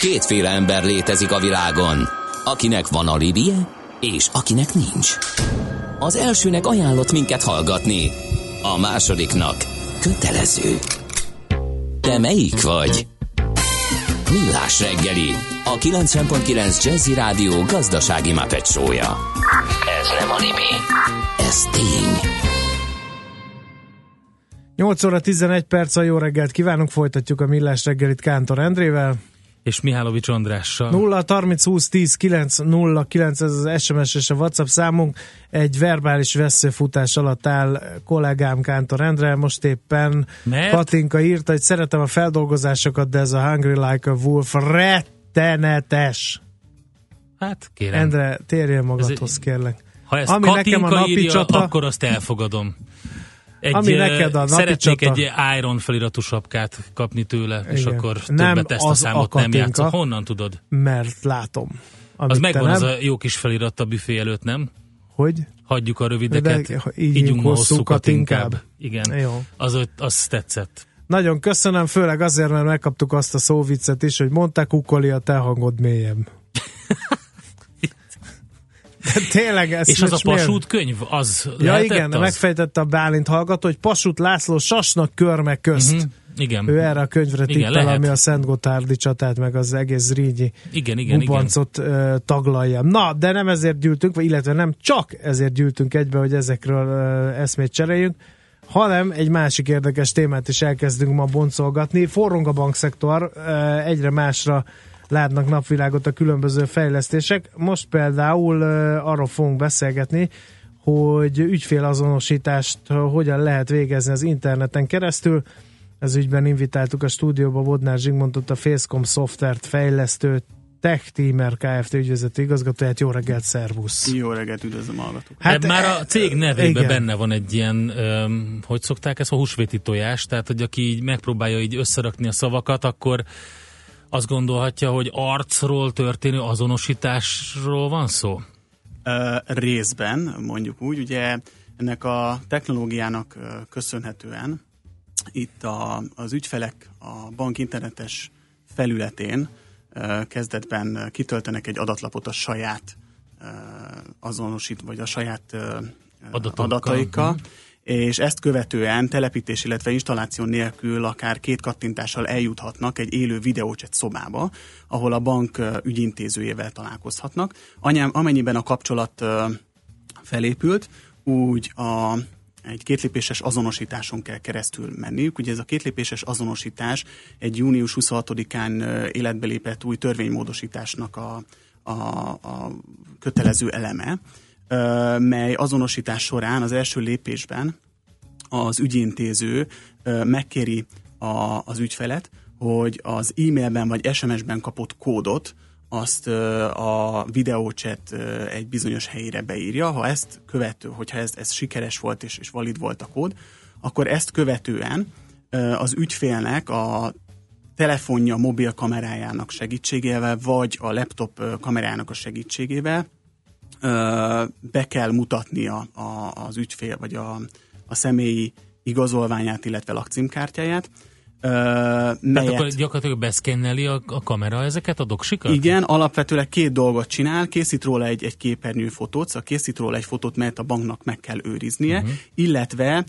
Kétféle ember létezik a világon, akinek van alibije, és akinek nincs. Az elsőnek ajánlott minket hallgatni, a másodiknak kötelező. Te melyik vagy? Millás reggeli, a 90.9 Jazzy Rádió gazdasági mapetsója. Ez nem animi, ez tény. 8 óra 11 perc a jó reggelt kívánunk, folytatjuk a Millás reggelit Kántor Endrével. És Mihálovics Andrással. 0 30 20 10 9 0 9 ez az SMS és a WhatsApp számunk. Egy verbális veszőfutás alatt áll kollégám Kántor Endre, most éppen Mert? Katinka írta, hogy szeretem a feldolgozásokat, de ez a Hungry Like a Wolf rettenetes. Hát kérem. Endre, térjél magadhoz, Ez- kérlek. ha ezt ami Katinka nekem a napi írja, csata- akkor azt elfogadom. Egy, Ami neked a napi szeretnék csata- egy Iron feliratú sapkát kapni tőle, és Igen. akkor Nem többet ezt a számot nem játszom. Honnan tudod? Mert látom. Az megvan nem. az a jó kis felirat a büfé előtt, nem? Hogy? Hagyjuk a rövideket, De ígyunk ígyunk ma hosszúkat inkább. inkább. Igen, Jó. az, az tetszett. Nagyon köszönöm, főleg azért, mert megkaptuk azt a szóviccet is, hogy mondta kukoli a te hangod mélyem. De tényleg ez És az a pasút könyv, az Ja igen, az? megfejtette a Bálint hallgató, hogy Pasut László sasnak körme közt. Mhm, Igen. Ő erre a könyvre Igen, tippel, lehet. ami a Szent Gotárdi csatát, meg az egész Zrínyi Igen, igen, igen. bubancot ö, taglalja. Na, de nem ezért gyűltünk, vagy illetve nem csak ezért gyűltünk egybe, hogy ezekről eszmét cseréljünk, hanem egy másik érdekes témát is elkezdünk ma boncolgatni. Forrong a bankszektor, egyre másra látnak napvilágot a különböző fejlesztések. Most például arról fogunk beszélgetni, hogy ügyfélazonosítást hogyan lehet végezni az interneten keresztül. Ez ügyben invitáltuk a stúdióba Bodnár Zsigmondot, a Facecom szoftvert fejlesztő Tech Teamer Kft. ügyvezető igazgatóját. Jó reggelt, szervusz! Jó reggelt, üdvözlöm a hallgatókat. Hát, már a cég nevében igen. benne van egy ilyen, öm, hogy szokták ezt, a húsvéti tojás, tehát hogy aki így megpróbálja így összerakni a szavakat, akkor azt gondolhatja, hogy arcról történő azonosításról van szó? Részben, mondjuk úgy, ugye ennek a technológiának köszönhetően itt a, az ügyfelek a bank internetes felületén kezdetben kitöltenek egy adatlapot a saját azonosít, vagy a saját ö, Adatokkal. adataikkal, Mhm. És ezt követően telepítés, illetve installáció nélkül akár két kattintással eljuthatnak egy élő videócset szobába, ahol a bank ügyintézőjével találkozhatnak. Anyám, amennyiben a kapcsolat felépült, úgy a, egy kétlépéses azonosításon kell keresztül menniük. Ugye ez a kétlépéses azonosítás egy június 26-án ö, életbe lépett új törvénymódosításnak a, a, a kötelező eleme, mely azonosítás során az első lépésben az ügyintéző megkéri a, az ügyfelet, hogy az e-mailben vagy SMS-ben kapott kódot azt a videóchat ö, egy bizonyos helyére beírja. Ha ezt követő, hogyha ez, ez sikeres volt és, és valid volt a kód, akkor ezt követően az ügyfélnek a telefonja, mobil kamerájának segítségével, vagy a laptop kamerájának a segítségével be kell mutatnia a, az ügyfél, vagy a, a személyi igazolványát, illetve lakcímkártyáját, Tehát melyet... akkor gyakorlatilag beszkenneli a, a kamera ezeket a doksikat? Igen, alapvetőleg két dolgot csinál, készít róla egy, egy képernyőfotót, szóval készít róla egy fotót, melyet a banknak meg kell őriznie, uh-huh. illetve,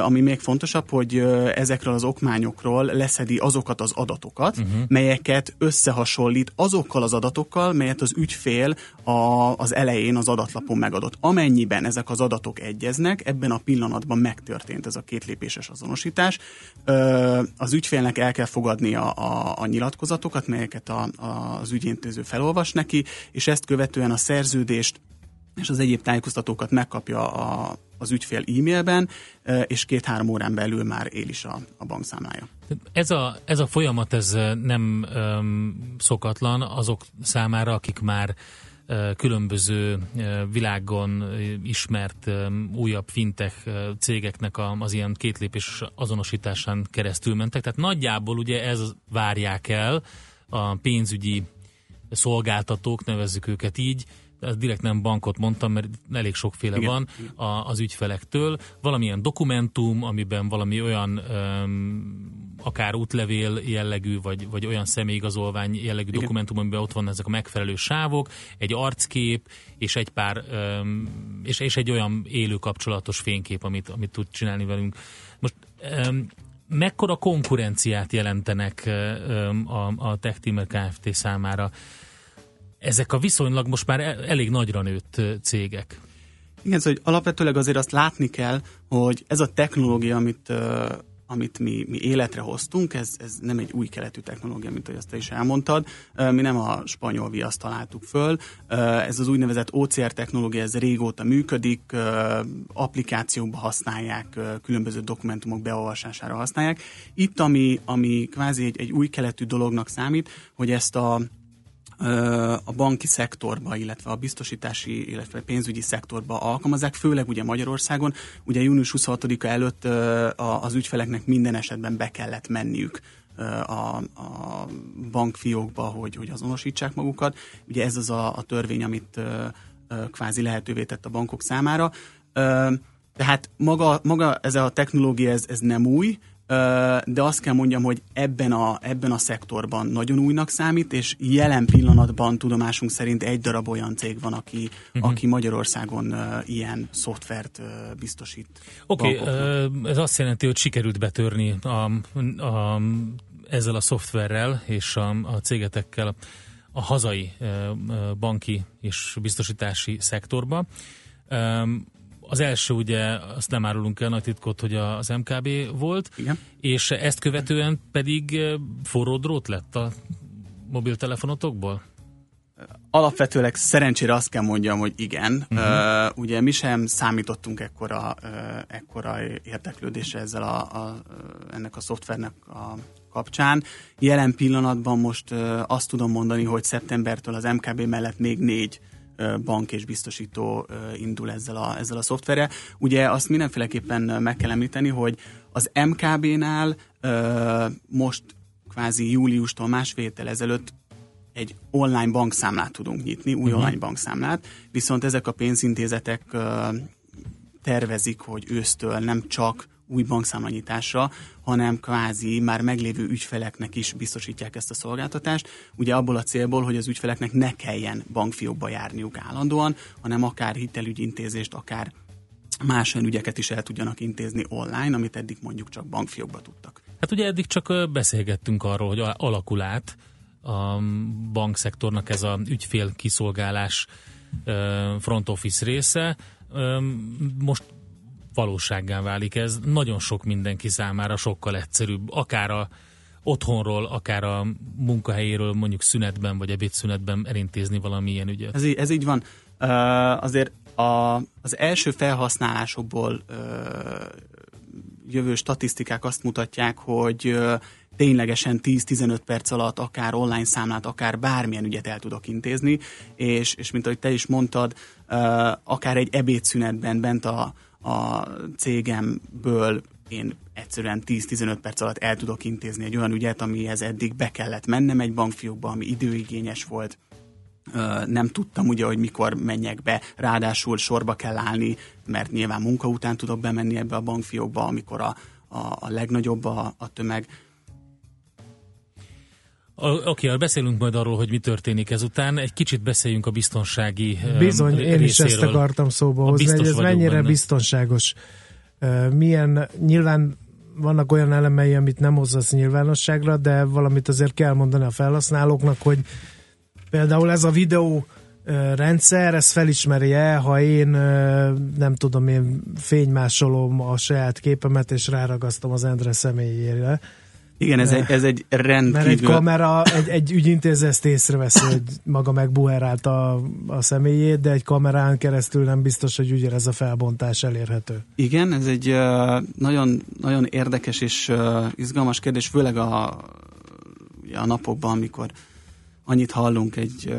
ami még fontosabb, hogy ezekről az okmányokról leszedi azokat az adatokat, uh-huh. melyeket összehasonlít azokkal az adatokkal, melyet az ügyfél a, az elején az adatlapon megadott. Amennyiben ezek az adatok egyeznek, ebben a pillanatban megtörtént ez a kétlépéses azonosítás. Ö, az ügyfélnek el kell fogadnia a, a nyilatkozatokat, melyeket a, a, az ügyintéző felolvas neki, és ezt követően a szerződést és az egyéb tájékoztatókat megkapja a, az ügyfél e-mailben, ö, és két-három órán belül már él is a, a bankszámlája. Ez a, ez a folyamat ez nem um, szokatlan azok számára, akik már különböző világon ismert újabb fintech cégeknek az ilyen kétlépés azonosításán keresztül mentek. Tehát nagyjából ugye ez várják el a pénzügyi szolgáltatók, nevezzük őket így, ez direkt nem bankot mondtam, mert elég sokféle Igen. van a, az ügyfelektől. Valamilyen dokumentum, amiben valami olyan um, akár útlevél jellegű, vagy, vagy olyan személyigazolvány jellegű Igen. dokumentum, amiben ott van ezek a megfelelő sávok, egy arckép, és egy pár, um, és, és egy olyan élő kapcsolatos fénykép, amit, amit tud csinálni velünk. Most um, mekkora konkurenciát jelentenek um, a, a Tech Kft. számára? Ezek a viszonylag most már elég nagyra nőtt cégek. Igen, szóval, hogy alapvetőleg azért azt látni kell, hogy ez a technológia, amit, amit mi, mi életre hoztunk, ez, ez nem egy új keletű technológia, mint ahogy azt te is elmondtad. Mi nem a spanyol viaszt találtuk föl. Ez az úgynevezett OCR technológia, ez régóta működik, applikációkba használják, különböző dokumentumok beolvasására használják. Itt, ami, ami kvázi egy, egy új keletű dolognak számít, hogy ezt a a banki szektorba, illetve a biztosítási, illetve pénzügyi szektorba alkalmazzák, főleg ugye Magyarországon. Ugye június 26-a előtt az ügyfeleknek minden esetben be kellett menniük a, a bankfiókba, hogy, hogy azonosítsák magukat. Ugye ez az a, a törvény, amit kvázi lehetővé tett a bankok számára. Tehát maga, maga ez a technológia, ez, ez nem új, de azt kell mondjam, hogy ebben a, ebben a szektorban nagyon újnak számít, és jelen pillanatban tudomásunk szerint egy darab olyan cég van, aki, uh-huh. aki Magyarországon ilyen szoftvert biztosít. Oké, okay, ez azt jelenti, hogy sikerült betörni a, a, ezzel a szoftverrel és a, a cégetekkel a hazai banki és biztosítási szektorba. Az első ugye, azt nem árulunk el nagy titkot, hogy az MKB volt, Igen. és ezt követően pedig forró drót lett a mobiltelefonotokból? Alapvetőleg szerencsére azt kell mondjam, hogy igen. Uh-huh. Uh, ugye mi sem számítottunk ekkora, uh, ekkora érdeklődésre ezzel a, a, ennek a szoftvernek a kapcsán. Jelen pillanatban most uh, azt tudom mondani, hogy szeptembertől az MKB mellett még négy bank és biztosító indul ezzel a, ezzel a szoftverrel. Ugye azt mindenféleképpen meg kell említeni, hogy az MKB-nál most kvázi júliustól másfél héttel ezelőtt egy online bankszámlát tudunk nyitni, új uh-huh. online bankszámlát, viszont ezek a pénzintézetek tervezik, hogy ősztől nem csak új bankszámlanyításra, hanem kvázi már meglévő ügyfeleknek is biztosítják ezt a szolgáltatást. Ugye abból a célból, hogy az ügyfeleknek ne kelljen bankfiókba járniuk állandóan, hanem akár hitelügyintézést, akár más olyan ügyeket is el tudjanak intézni online, amit eddig mondjuk csak bankfiókba tudtak. Hát ugye eddig csak beszélgettünk arról, hogy alakul át a bankszektornak ez a ügyfél kiszolgálás front office része. Most valósággá válik ez. Nagyon sok mindenki számára sokkal egyszerűbb, akár a otthonról, akár a munkahelyéről mondjuk szünetben vagy ebédszünetben elintézni valamilyen ügyet. Ez, így, ez így van. Uh, azért a, az első felhasználásokból uh, jövő statisztikák azt mutatják, hogy uh, ténylegesen 10-15 perc alatt akár online számlát, akár bármilyen ügyet el tudok intézni, és, és mint ahogy te is mondtad, uh, akár egy ebédszünetben bent a, a cégemből én egyszerűen 10-15 perc alatt el tudok intézni egy olyan ügyet, amihez eddig be kellett mennem egy bankfiókba, ami időigényes volt, nem tudtam ugye, hogy mikor menjek be, ráadásul sorba kell állni, mert nyilván munka után tudok bemenni ebbe a bankfiókba, amikor a, a, a legnagyobb a, a tömeg. Oké, okay, beszélünk majd arról, hogy mi történik ezután. Egy kicsit beszéljünk a biztonsági Bizony, én részéről. is ezt akartam szóba hozni, hogy ez mennyire benne. biztonságos. Milyen, nyilván vannak olyan elemei, amit nem hozzasz nyilvánosságra, de valamit azért kell mondani a felhasználóknak, hogy például ez a videó rendszer, ez felismeri-e, ha én nem tudom, én fénymásolom a saját képemet, és ráragasztom az Endre személyére, igen, ez egy, ez egy rendkívül... Mert egy kamera, egy, egy ügyintéző ezt észreveszi, hogy maga megbuherált a, a személyét, de egy kamerán keresztül nem biztos, hogy ugyanez a felbontás elérhető. Igen, ez egy nagyon, nagyon érdekes és izgalmas kérdés, főleg a, a napokban, amikor annyit hallunk egy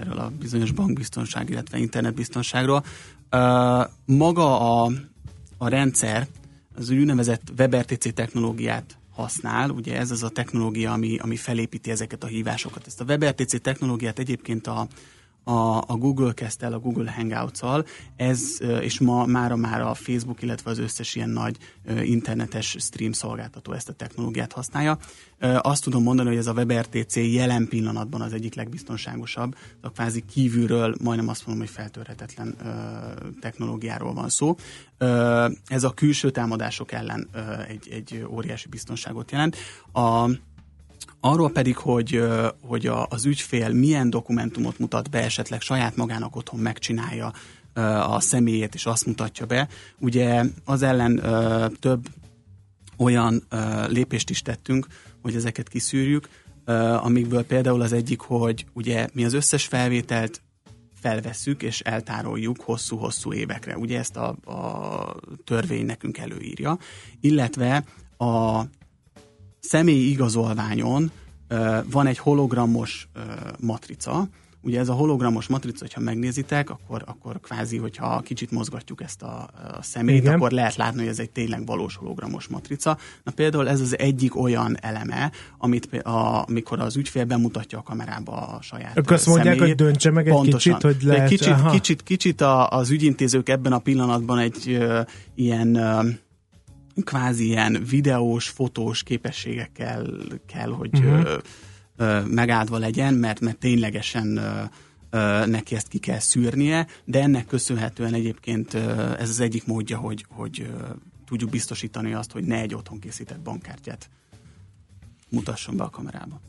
erről a bizonyos bankbiztonság, illetve internetbiztonságról. Maga a, a rendszer, az úgynevezett WebRTC technológiát használ, ugye ez az a technológia, ami, ami felépíti ezeket a hívásokat. Ezt a WebRTC technológiát egyébként a, a, a Google kezdte el a Google Hangouts-al, ez, és ma mára már a Facebook, illetve az összes ilyen nagy internetes stream szolgáltató ezt a technológiát használja. Azt tudom mondani, hogy ez a WebRTC jelen pillanatban az egyik legbiztonságosabb, a kvázi kívülről majdnem azt mondom, hogy feltörhetetlen technológiáról van szó. Ez a külső támadások ellen egy, egy óriási biztonságot jelent. A, Arról pedig, hogy, hogy az ügyfél milyen dokumentumot mutat be, esetleg saját magának otthon megcsinálja a személyét, és azt mutatja be. Ugye az ellen több olyan lépést is tettünk, hogy ezeket kiszűrjük, amikből például az egyik, hogy ugye mi az összes felvételt felvesszük és eltároljuk hosszú-hosszú évekre. Ugye ezt a, a törvény nekünk előírja. Illetve a személyi igazolványon van egy hologramos matrica, Ugye ez a hologramos matrica, hogyha megnézitek, akkor, akkor kvázi, hogyha kicsit mozgatjuk ezt a, a szemét, Igen. akkor lehet látni, hogy ez egy tényleg valós hologramos matrica. Na például ez az egyik olyan eleme, amit a, amikor az ügyfél bemutatja a kamerába a saját Akkor azt mondják, hogy döntse meg egy Pontosan. kicsit, hogy lehet. Kicsit, kicsit, kicsit a, az ügyintézők ebben a pillanatban egy ö, ilyen ö, kvázi ilyen videós, fotós képességekkel kell, hogy uh-huh. ö, ö, megáldva legyen, mert, mert ténylegesen ö, ö, neki ezt ki kell szűrnie, de ennek köszönhetően egyébként ö, ez az egyik módja, hogy, hogy ö, tudjuk biztosítani azt, hogy ne egy otthon készített bankkártyát mutasson be a kamerába.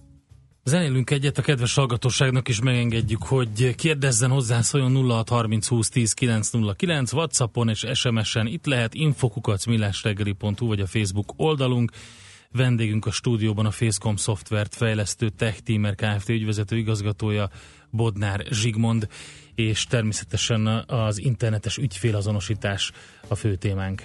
Zenélünk egyet, a kedves hallgatóságnak is megengedjük, hogy kérdezzen hozzá, szóljon 0630 20 10 909, Whatsappon és SMS-en itt lehet infokukac millásreggeli.hu vagy a Facebook oldalunk. Vendégünk a stúdióban a Facecom szoftvert fejlesztő Tech Teamer Kft. ügyvezető igazgatója Bodnár Zsigmond, és természetesen az internetes ügyfélazonosítás a fő témánk.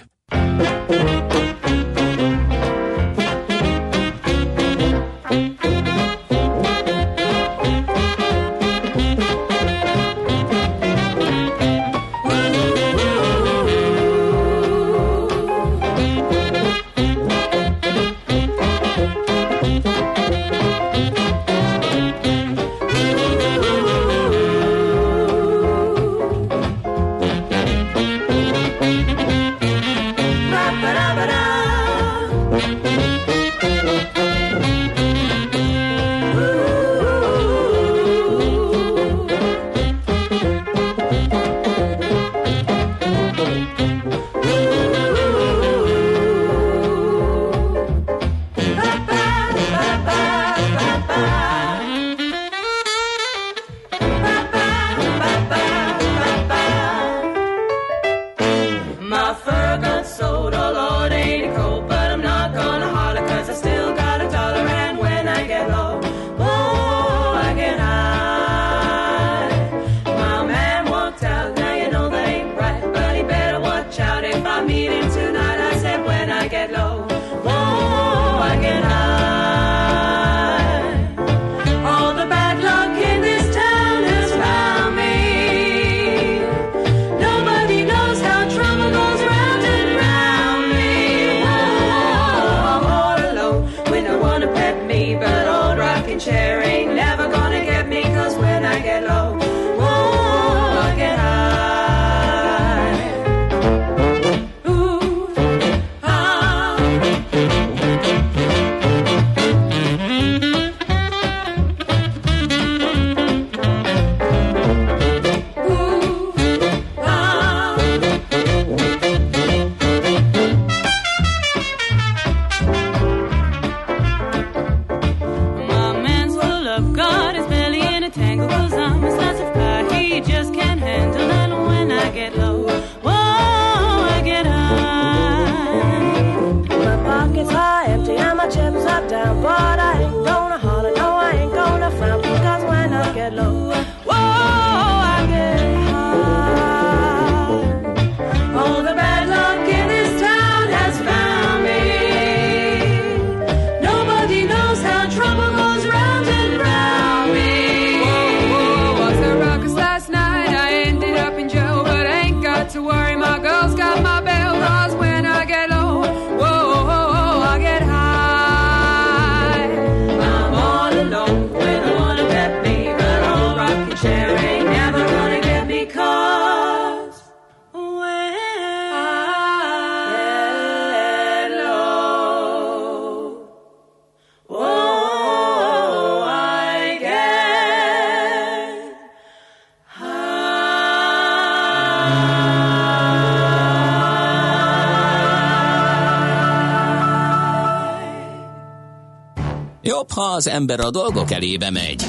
Ha az ember a dolgok elébe megy,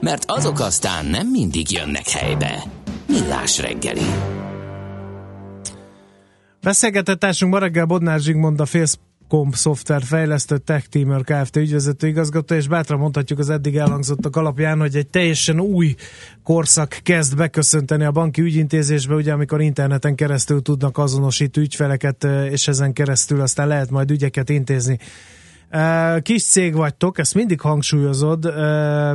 mert azok aztán nem mindig jönnek helybe. Millás reggeli. Beszélgetett társunk ma reggel Bodnár Zsigmond a Facecomp szoftver fejlesztő Tech Teamer Kft. ügyvezető igazgató, és bátran mondhatjuk az eddig elhangzottak alapján, hogy egy teljesen új korszak kezd beköszönteni a banki ügyintézésbe, ugye amikor interneten keresztül tudnak azonosító ügyfeleket, és ezen keresztül aztán lehet majd ügyeket intézni. Kis cég vagytok, ezt mindig hangsúlyozod,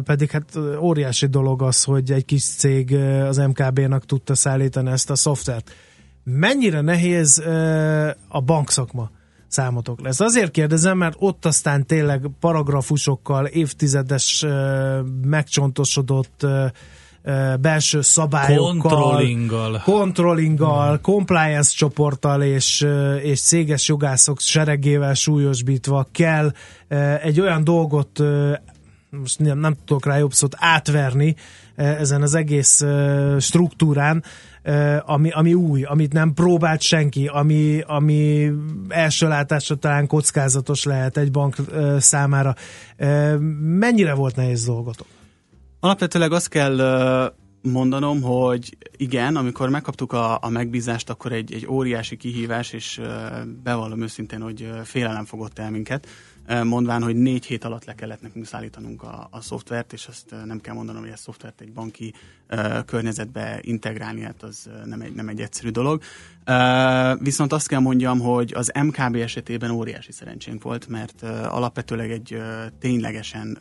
pedig hát óriási dolog az, hogy egy kis cég az MKB-nak tudta szállítani ezt a szoftvert. Mennyire nehéz a bankszakma számotok lesz? Azért kérdezem, mert ott aztán tényleg paragrafusokkal, évtizedes megcsontosodott belső szabályokkal, controllinggal, controllinggal hmm. compliance csoporttal és, és céges jogászok seregével súlyosbítva kell egy olyan dolgot most nem, nem tudok rá jobb szót átverni ezen az egész struktúrán, ami, ami új, amit nem próbált senki, ami, ami első látásra talán kockázatos lehet egy bank számára. Mennyire volt nehéz dolgotok? Alapvetőleg azt kell mondanom, hogy igen, amikor megkaptuk a, a megbízást, akkor egy, egy óriási kihívás, és bevallom őszintén, hogy félelem fogott el minket, mondván, hogy négy hét alatt le kellett nekünk szállítanunk a, a szoftvert, és azt nem kell mondanom, hogy a szoftvert egy banki környezetbe integrálni, hát az nem egy, nem egy egyszerű dolog. Viszont azt kell mondjam, hogy az MKB esetében óriási szerencsénk volt, mert alapvetőleg egy ténylegesen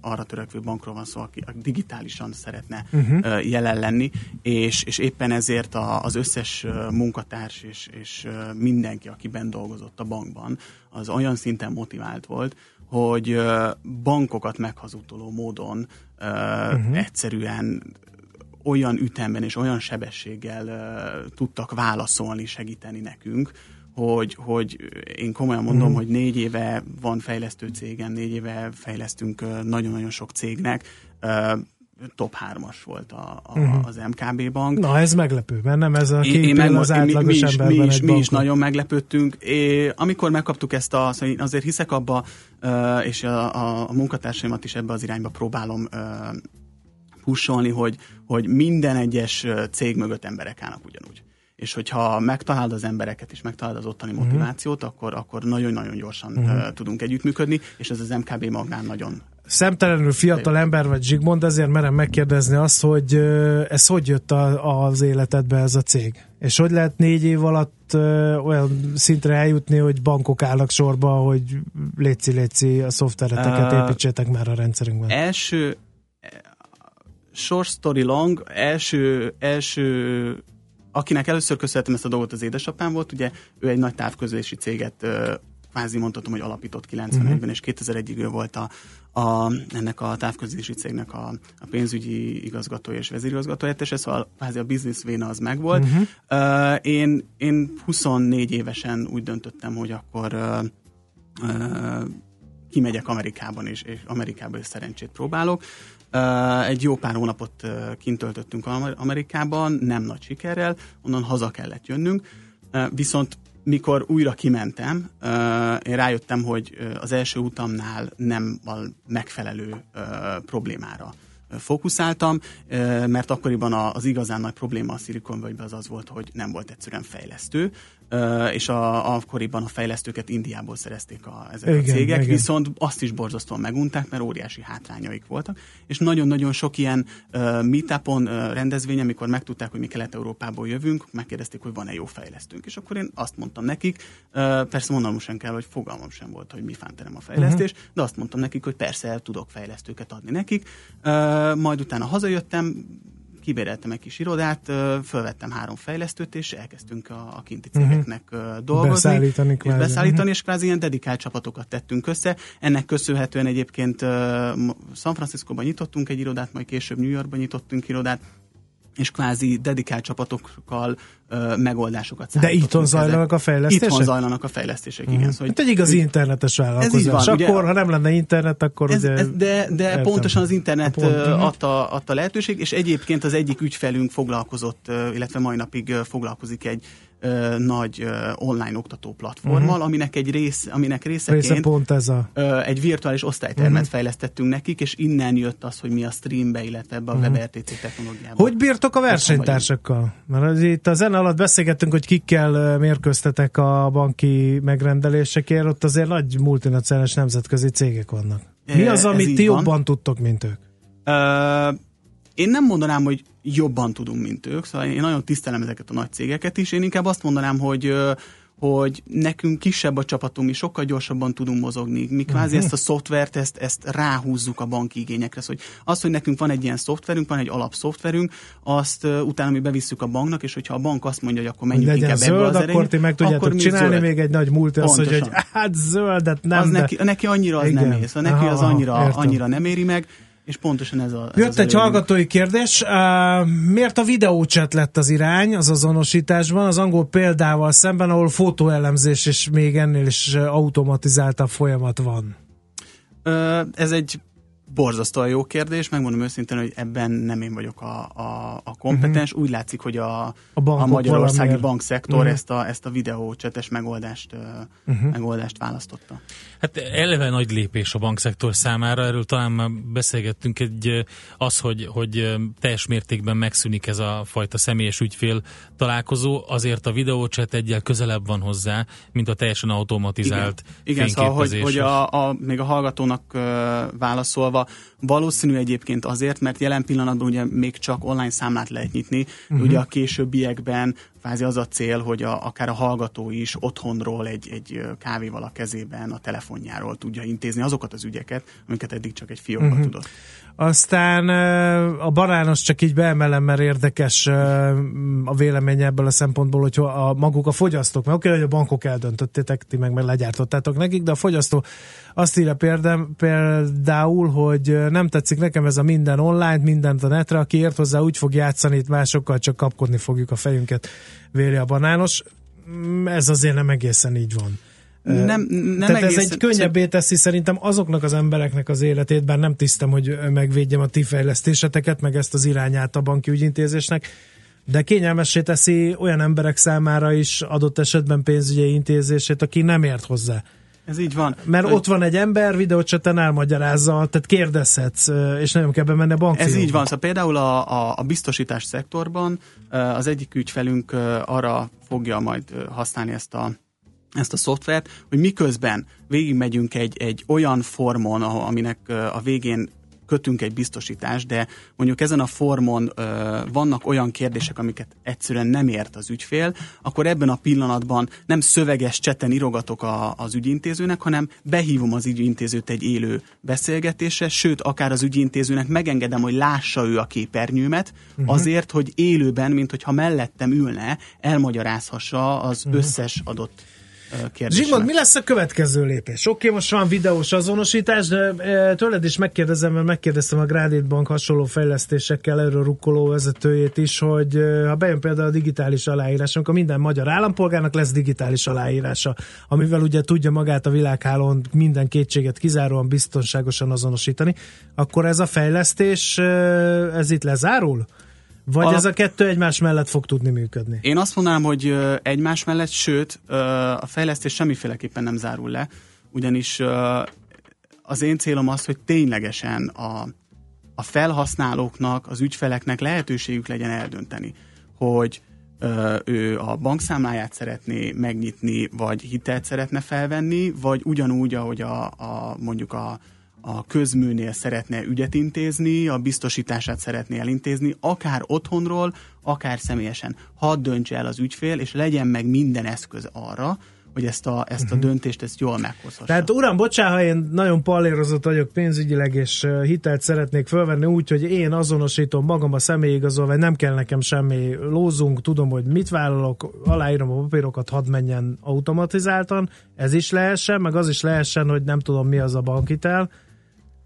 arra törekvő bankról van szó, aki digitálisan szeretne uh-huh. uh, jelen lenni, és, és éppen ezért a, az összes munkatárs és, és mindenki, aki bent dolgozott a bankban, az olyan szinten motivált volt, hogy bankokat meghazudtoló módon uh, uh-huh. egyszerűen olyan ütemben és olyan sebességgel tudtak válaszolni, segíteni nekünk, hogy, hogy én komolyan mondom, mm. hogy négy éve van fejlesztő cégem, négy éve fejlesztünk nagyon-nagyon sok cégnek, top 3-as volt a, a, uh-huh. az MKB bank. Na ez meglepő, mert nem ez a két én, én az átlagos mi, mi, is, mi, is, mi is nagyon meglepődtünk. É, amikor megkaptuk ezt a, szóval azért hiszek abba, és a, a, a munkatársaimat is ebbe az irányba próbálom pusolni, hogy, hogy minden egyes cég mögött emberek állnak ugyanúgy. És hogyha megtalálod az embereket, és megtalálod az ottani uh-huh. motivációt, akkor, akkor nagyon-nagyon gyorsan uh-huh. uh, tudunk együttműködni, és ez az MKB magán nagyon szemtelenül fiatal ember vagy Zsigmond, ezért merem megkérdezni azt, hogy ez hogy jött a, az életedbe ez a cég? És hogy lehet négy év alatt olyan szintre eljutni, hogy bankok állnak sorba, hogy léci léci a szoftvereteket építsétek már a rendszerünkben? Első short story long, első, első akinek először köszönhetem ezt a dolgot az édesapám volt, ugye ő egy nagy távközlési céget kvázi mondhatom, hogy alapított 91-ben, uh-huh. Mhm. és 2001-ig ő volt a, a, ennek a távközlési cégnek a, a pénzügyi igazgató és vezérigazgató helyettese, szóval kvázi a business véna az megvolt. Uh-huh. Uh, én, én 24 évesen úgy döntöttem, hogy akkor uh, uh, kimegyek Amerikában, és, és Amerikában is szerencsét próbálok. Egy jó pár hónapot kint töltöttünk Amerikában, nem nagy sikerrel, onnan haza kellett jönnünk, viszont mikor újra kimentem, én rájöttem, hogy az első utamnál nem a megfelelő problémára fókuszáltam, mert akkoriban az igazán nagy probléma a Silicon az az volt, hogy nem volt egyszerűen fejlesztő, és a, akkoriban a fejlesztőket Indiából szerezték a, ezek igen, a cégek, igen. viszont azt is borzasztóan megunták, mert óriási hátrányaik voltak, és nagyon-nagyon sok ilyen uh, meetupon, uh, rendezvény, amikor megtudták, hogy mi Kelet-Európából jövünk, megkérdezték, hogy van-e jó fejlesztőnk, és akkor én azt mondtam nekik, uh, persze mondanom sem kell, hogy fogalmam sem volt, hogy mi fánterem a fejlesztés, uh-huh. de azt mondtam nekik, hogy persze el tudok fejlesztőket adni nekik, uh, majd utána hazajöttem, kibéreltem egy kis irodát, fölvettem három fejlesztőt, és elkezdtünk a, a kinti mhm. cégeknek uh-huh. dolgozni. Beszállítani kvázi. És beszállítani, uh-huh. és kvázi ilyen dedikált csapatokat tettünk össze. Ennek köszönhetően egyébként San Franciscóban nyitottunk egy irodát, majd később New Yorkban nyitottunk irodát, és kvázi dedikált csapatokkal ö, megoldásokat De itthon zajlanak a fejlesztések? Itthon zajlanak a fejlesztések, uh-huh. igen. Szóval, hát egy igazi internetes vállalkozás. Ez van, akkor, ugye, ha nem lenne internet, akkor ez, ugye... Ez, de de pontosan az internet pont, adta, adta lehetőség, és egyébként az egyik ügyfelünk foglalkozott, illetve mai napig foglalkozik egy ö, nagy ö, online oktató platformmal, uh-huh. aminek egy rész, aminek részeként Része pont ez a... ö, egy virtuális osztálytermet uh-huh. fejlesztettünk nekik, és innen jött az, hogy mi a streambe, illetve ebbe a uh-huh. WebRTC technológiába. Hogy bírtok a versenytársakkal? Mert az itt a zene alatt beszélgettünk, hogy kikkel mérkőztetek a banki megrendelésekért, ott azért nagy multinacionális nemzetközi cégek vannak. Mi az, amit ti van. jobban tudtok, mint ők? Ö, én nem mondanám, hogy jobban tudunk, mint ők, szóval én nagyon tisztelem ezeket a nagy cégeket is, én inkább azt mondanám, hogy hogy nekünk kisebb a csapatunk, mi sokkal gyorsabban tudunk mozogni. Mi kvázi Mhm. uh-huh. ezt a szoftvert, ezt, ezt ráhúzzuk a banki igényekre. Szóval hogy az, hogy nekünk van egy ilyen szoftverünk, van egy alapszoftverünk, azt uh, utána mi bevisszük a banknak, és hogyha a bank azt mondja, hogy akkor menjünk inkább zöld, az akkor erejét, ti meg tudjátok akkor csinálni, zöld. még egy nagy azt mondja, hogy Pontosan. hát zöldet nem, az de... neki, neki annyira az Igen. nem ész, neki Aha, az annyira, értem. annyira nem éri meg, és pontosan ez a ez Jött egy hallgatói kérdés. Uh, miért a videóchat lett az irány az azonosításban, az angol példával szemben, ahol fotóelemzés és még ennél is uh, automatizáltabb folyamat van? Ö, Ez egy borzasztóan jó kérdés, megmondom őszintén, hogy ebben nem én vagyok a, a, a kompetens. Uh-huh. Úgy látszik, hogy a, A a magyarországi valamiért. bankszektor uh-huh. ezt a, ezt a videócsetes megoldást, uh-huh. megoldást választotta. Hát eleve nagy lépés a bankszektor számára, erről talán már beszélgettünk, egy, az, hogy, hogy teljes mértékben megszűnik ez a fajta személyes ügyfél találkozó, azért a videócset egyel közelebb van hozzá, mint a teljesen automatizált Igen, szóval, hogy, hogy a, a, még a hallgatónak válaszolva, valószínű egyébként azért, mert jelen pillanatban ugye még csak online számlát lehet nyitni, uh-huh. ugye a későbbiekben kvázi az a cél, hogy a, akár a hallgató is otthonról egy, egy kávéval a kezében, a telefonjáról tudja intézni azokat az ügyeket, amiket eddig csak egy fiókban uh-huh. tudott. Aztán a banános csak így beemelem, mert érdekes a vélemény ebből a szempontból, hogy a, maguk a fogyasztók, mert oké, hogy a bankok eldöntöttétek, ti meg, meg legyártottátok nekik, de a fogyasztó azt írja példám, például, hogy nem tetszik nekem ez a minden online, mindent a netre, aki ért hozzá úgy fog játszani, itt másokkal csak kapkodni fogjuk a fejünket, véli a banános. Mm, Ez azért nem egészen így van. Nem, nem Tehát ez egészen- egy könnyebbé teszi szerintem azoknak az embereknek az életét, bár nem tisztem, hogy megvédjem a ti fejlesztéseteket, meg ezt az irányát a banki ügyintézésnek, de kényelmessé teszi olyan emberek számára is adott esetben pénzügyi intézését, aki nem ért hozzá. Ez így van. Mert Hogy- ott van egy ember, videócseten elmagyarázza, tehát kérdezhetsz, és nem kell bemenni a bankfiókba. Ez így van, szóval például a, a, a biztosítás szektorban az egyik ügyfelünk arra fogja majd használni ezt a ezt a szoftvert, hogy miközben végigmegyünk egy, egy olyan formon, aminek a végén kötünk egy biztosítást, de mondjuk ezen a formon ö, vannak olyan kérdések, amiket egyszerűen nem ért az ügyfél, akkor ebben a pillanatban nem szöveges cseten írogatok a, az ügyintézőnek, hanem behívom az ügyintézőt egy élő beszélgetésre, sőt, akár az ügyintézőnek megengedem, hogy lássa ő a képernyőmet, uh-huh. azért, hogy élőben, mint hogyha mellettem ülne, elmagyarázhassa az uh-huh. összes adott ö, kérdésre. Zsigmond, mi lesz a következő lépés? Oké, most van videós azonosítás, de e, tőled is megkérdezem, mert megkérdeztem a Gradient Bank hasonló fejlesztésekkel erről rukkoló vezetőjét is, hogy e, ha bejön például a digitális aláírás, akkor minden magyar állampolgárnak lesz digitális aláírása, amivel ugye tudja magát a világhálón minden kétséget kizáróan biztonságosan azonosítani, akkor ez a fejlesztés, e, ez itt lezárul? Vagy Alap- ez a kettő egymás mellett fog tudni működni? Én azt mondanám, hogy egymás mellett, sőt, a fejlesztés semmiféleképpen nem zárul le, ugyanis az én célom az, hogy ténylegesen a, a felhasználóknak, az ügyfeleknek lehetőségük legyen eldönteni, hogy ő a bankszámláját szeretné megnyitni, vagy hitelt szeretne felvenni, vagy ugyanúgy, ahogy a, a mondjuk a, a közműnél szeretne ügyet intézni, a biztosítását szeretné elintézni, akár otthonról, akár személyesen. Hadd döntse el az ügyfél, és legyen meg minden eszköz arra, hogy ezt a, ezt a döntést ezt jól meghozhassa. Tehát uram, bocsánat, ha én nagyon pallérozott vagyok pénzügyileg, és hitelt szeretnék fölvenni úgy, hogy én azonosítom magam a személyigazolvány, nem kell nekem semmi lózunk, tudom, hogy mit vállalok, aláírom a papírokat, hadd menjen automatizáltan, ez is lehessen, meg az is lehessen, hogy nem tudom mi az a bankhitel,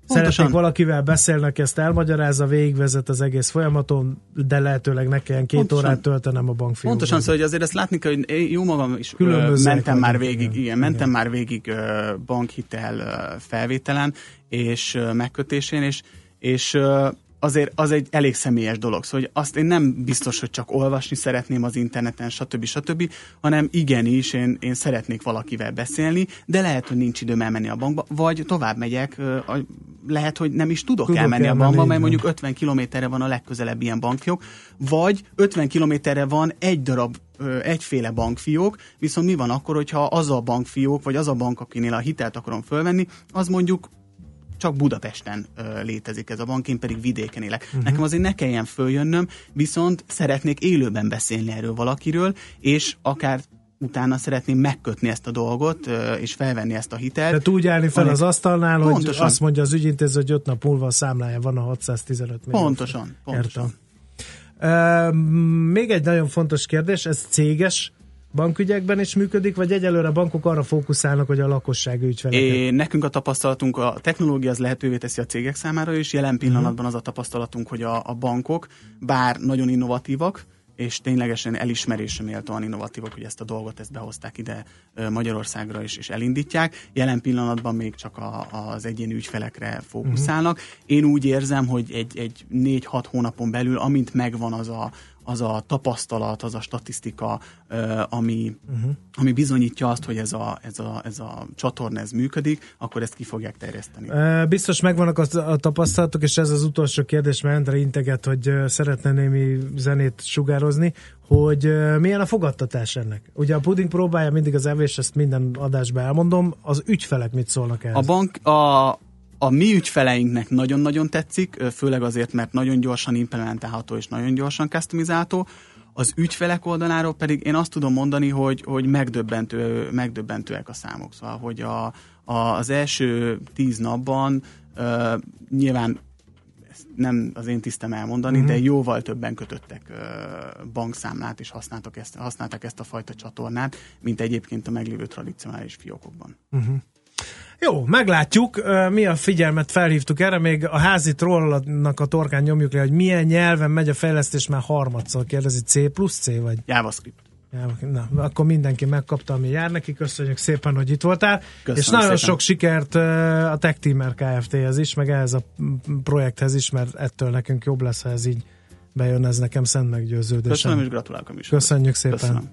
Pontosan. Szeretnék valakivel beszélnek, ezt elmagyarázza, végigvezet az egész folyamaton, de lehetőleg ne kelljen két Pontosan. órát töltenem a bankfiókban. Pontosan, szóval hogy azért ezt látni kell, hogy én jó magam is ö, Különbözőek mentem már végig, igen. igen, mentem már végig bankhitel felvételen és megkötésén, és, és azért az egy elég személyes dolog. Szóval hogy azt én nem biztos, hogy csak olvasni szeretném az interneten, stb. stb., hanem igenis, én, én szeretnék valakivel beszélni, de lehet, hogy nincs időm elmenni a bankba, vagy tovább megyek, lehet, hogy nem is tudok, tudok elmenni, elmenni a bankba, mert mondjuk 50 kilométerre van a legközelebb ilyen bankfiók, vagy 50 kilométerre van egy darab egyféle bankfiók, viszont mi van akkor, hogyha az a bankfiók, vagy az a bank, akinél a hitelt akarom fölvenni, az mondjuk csak Budapesten ö, létezik ez a bank, én pedig vidéken élek. Uh-huh. Nekem azért ne kelljen följönnöm, viszont szeretnék élőben beszélni erről valakiről, és akár utána szeretném megkötni ezt a dolgot, és felvenni ezt a hitelt. Tehát úgy állni fel az asztalnál, pontosan. hogy azt mondja az ügyintéző, hogy 5 nap múlva a számlája van a 615 millió. Pontosan, pontosan. Uh, még egy nagyon fontos kérdés, ez céges bankügyekben is működik, vagy egyelőre a bankok arra fókuszálnak, hogy a lakosság ügyfeleket? É, nekünk a tapasztalatunk, a technológia az lehetővé teszi a cégek számára is, jelen pillanatban uh-huh. az a tapasztalatunk, hogy a, a bankok, bár nagyon innovatívak, és ténylegesen elismerésre méltóan innovatívak, hogy ezt a dolgot ezt behozták ide Magyarországra is, és elindítják. Jelen pillanatban még csak a, az egyéni ügyfelekre fókuszálnak. Uh-huh. Én úgy érzem, hogy egy, egy 4-6 hónapon belül, amint megvan az a, az a tapasztalat, az a statisztika, ami, uh-huh. ami bizonyítja azt, hogy ez a, ez, a, ez a csatorna ez működik, akkor ezt ki fogják terjeszteni. Biztos megvannak a, tapasztalatok, és ez az utolsó kérdés, mert Endre integet, hogy szeretne némi zenét sugározni, hogy milyen a fogadtatás ennek. Ugye a puding próbálja mindig az evés, ezt minden adásban elmondom, az ügyfelek mit szólnak ehhez? A bank, a, a mi ügyfeleinknek nagyon-nagyon tetszik, főleg azért, mert nagyon gyorsan implementálható és nagyon gyorsan customizálható. Az ügyfelek oldaláról pedig én azt tudom mondani, hogy, hogy megdöbbentő, megdöbbentőek a számok. Szóval, hogy a, a, az első tíz napban uh, nyilván nem az én tisztem elmondani, uh-huh. de jóval többen kötöttek uh, bankszámlát, és használtak ezt, használtak ezt a fajta csatornát, mint egyébként a meglévő tradicionális fiókokban. Uh-huh. Jó, meglátjuk. Mi a figyelmet felhívtuk erre, még a házi trollnak a torkán nyomjuk le, hogy milyen nyelven megy a fejlesztés, már harmadszor kérdezi, C plusz C vagy? JavaScript. Na, akkor mindenki megkapta, ami jár neki. Köszönjük szépen, hogy itt voltál. Köszönöm és nagyon szépen. sok sikert a Tech Teamer Kft-hez is, meg ehhez a projekthez is, mert ettől nekünk jobb lesz, ha ez így bejön, ez nekem szent meggyőződés. Köszönöm, és gratulálok a Köszönjük szépen. Köszönöm.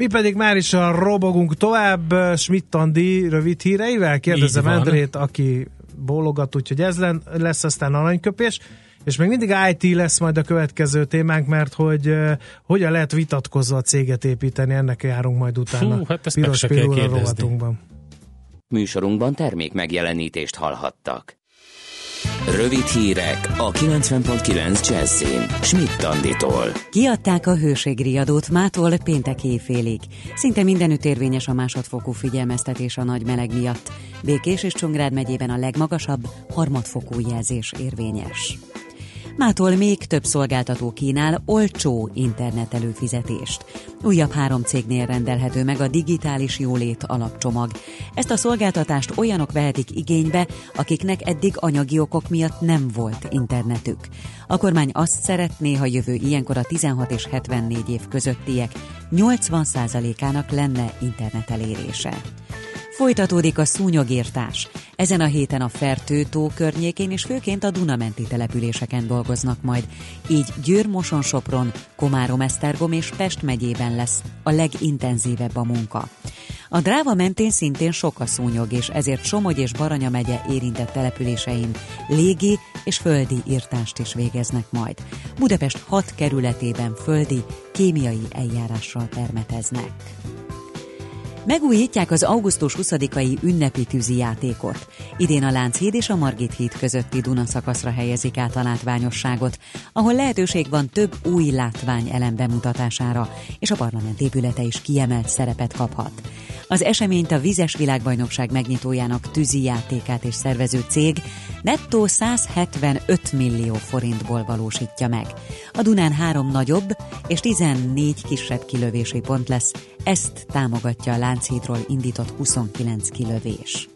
Mi pedig már is a robogunk tovább Schmidt Andi rövid híreivel. Kérdezem Endrét, aki bólogat, úgyhogy ez lesz aztán aranyköpés. És még mindig IT lesz majd a következő témánk, mert hogy uh, hogyan lehet vitatkozva a céget építeni, ennek járunk majd utána. Fú, hát ezt Piros meg se kell Műsorunkban termék megjelenítést hallhattak. Rövid hírek a 90.9 Jazzin. Schmidt Anditól. Kiadták a hőségriadót mától péntek éjfélig. Szinte mindenütt érvényes a másodfokú figyelmeztetés a nagy meleg miatt. Békés és Csongrád megyében a legmagasabb harmadfokú jelzés érvényes. Mától még több szolgáltató kínál olcsó internet előfizetést. Újabb három cégnél rendelhető meg a digitális jólét alapcsomag. Ezt a szolgáltatást olyanok vehetik igénybe, akiknek eddig anyagi okok miatt nem volt internetük. A kormány azt szeretné, ha jövő ilyenkor a 16 és 74 év közöttiek 80%-ának lenne internet elérése. Folytatódik a szúnyogírtás. Ezen a héten a Fertő-tó környékén és főként a Dunamenti településeken dolgoznak majd. Így Győr, Moson, Sopron, Komárom, Esztergom és Pest megyében lesz a legintenzívebb a munka. A dráva mentén szintén sok a szúnyog, és ezért Somogy és Baranya megye érintett településein légi és földi írtást is végeznek majd. Budapest hat kerületében földi, kémiai eljárással permeteznek. Megújítják az augusztus 20-ai ünnepi tűzi játékot. Idén a Lánchíd és a Margit híd közötti Duna szakaszra helyezik át a látványosságot, ahol lehetőség van több új látvány elem bemutatására, és a parlament épülete is kiemelt szerepet kaphat. Az eseményt a Vizes Világbajnokság megnyitójának tűzi játékát és szervező cég nettó 175 millió forintból valósítja meg. A Dunán három nagyobb és 14 kisebb kilövési pont lesz, ezt támogatja a Lánchídról indított 29 kilövés.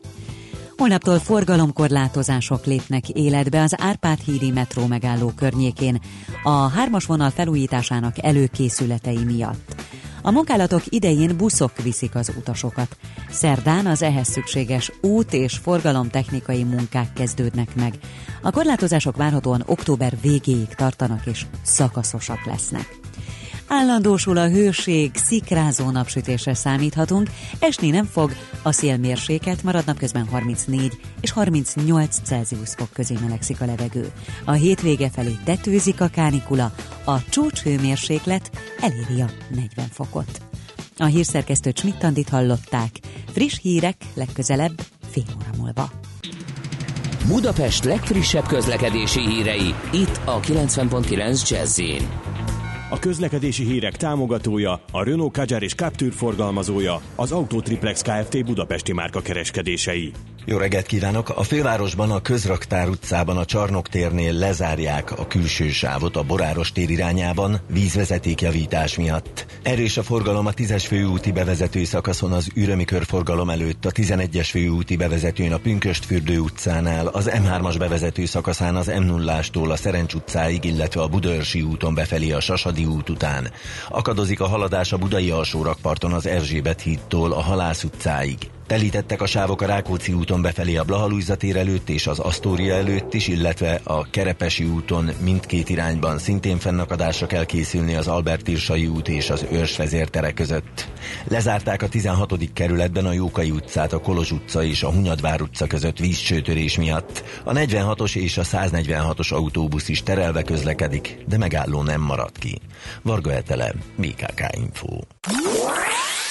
Holnaptól forgalomkorlátozások lépnek életbe az Árpád hídi metró megálló környékén a hármas vonal felújításának előkészületei miatt. A munkálatok idején buszok viszik az utasokat. Szerdán az ehhez szükséges út- és forgalomtechnikai munkák kezdődnek meg. A korlátozások várhatóan október végéig tartanak és szakaszosak lesznek. Állandósul a hőség, szikrázó napsütésre számíthatunk, esni nem fog, a szélmérséklet marad napközben 34 és 38 Celsius fok közé melegszik a levegő. A hétvége felé tetőzik a kánikula, a csúcshőmérséklet eléri a 40 fokot. A hírszerkesztő Csmittandit hallották. Friss hírek legközelebb fél óra múlva. Budapest legfrissebb közlekedési hírei, itt a 90.9 jazz a közlekedési hírek támogatója, a Renault Kadjar és Captur forgalmazója, az Autotriplex Kft. Budapesti márka kereskedései. Jó reggelt kívánok! A fővárosban a Közraktár utcában a Csarnok térnél lezárják a külső sávot a Boráros tér irányában vízvezetékjavítás miatt. Erős a forgalom a 10-es főúti bevezető szakaszon az Ürömi körforgalom előtt, a 11-es főúti bevezetőn a Pünköstfürdő utcánál, az M3-as bevezető szakaszán az m 0 a Szerencs utcáig, illetve a Budörsi úton befelé a Sasadi út után. Akadozik a haladás a Budai alsórakparton az Erzsébet hídtól a Halász utcáig. Telítettek a sávok a Rákóczi úton befelé a Blahalújza tér előtt és az Asztória előtt is, illetve a Kerepesi úton mindkét irányban szintén fennakadásra kell készülni az Albert Irsai út és az Őrs vezértere között. Lezárták a 16. kerületben a Jókai utcát, a Kolozs utca és a Hunyadvár utca között vízcsőtörés miatt. A 46-os és a 146-os autóbusz is terelve közlekedik, de megálló nem maradt ki. Varga Etele, BKK Info.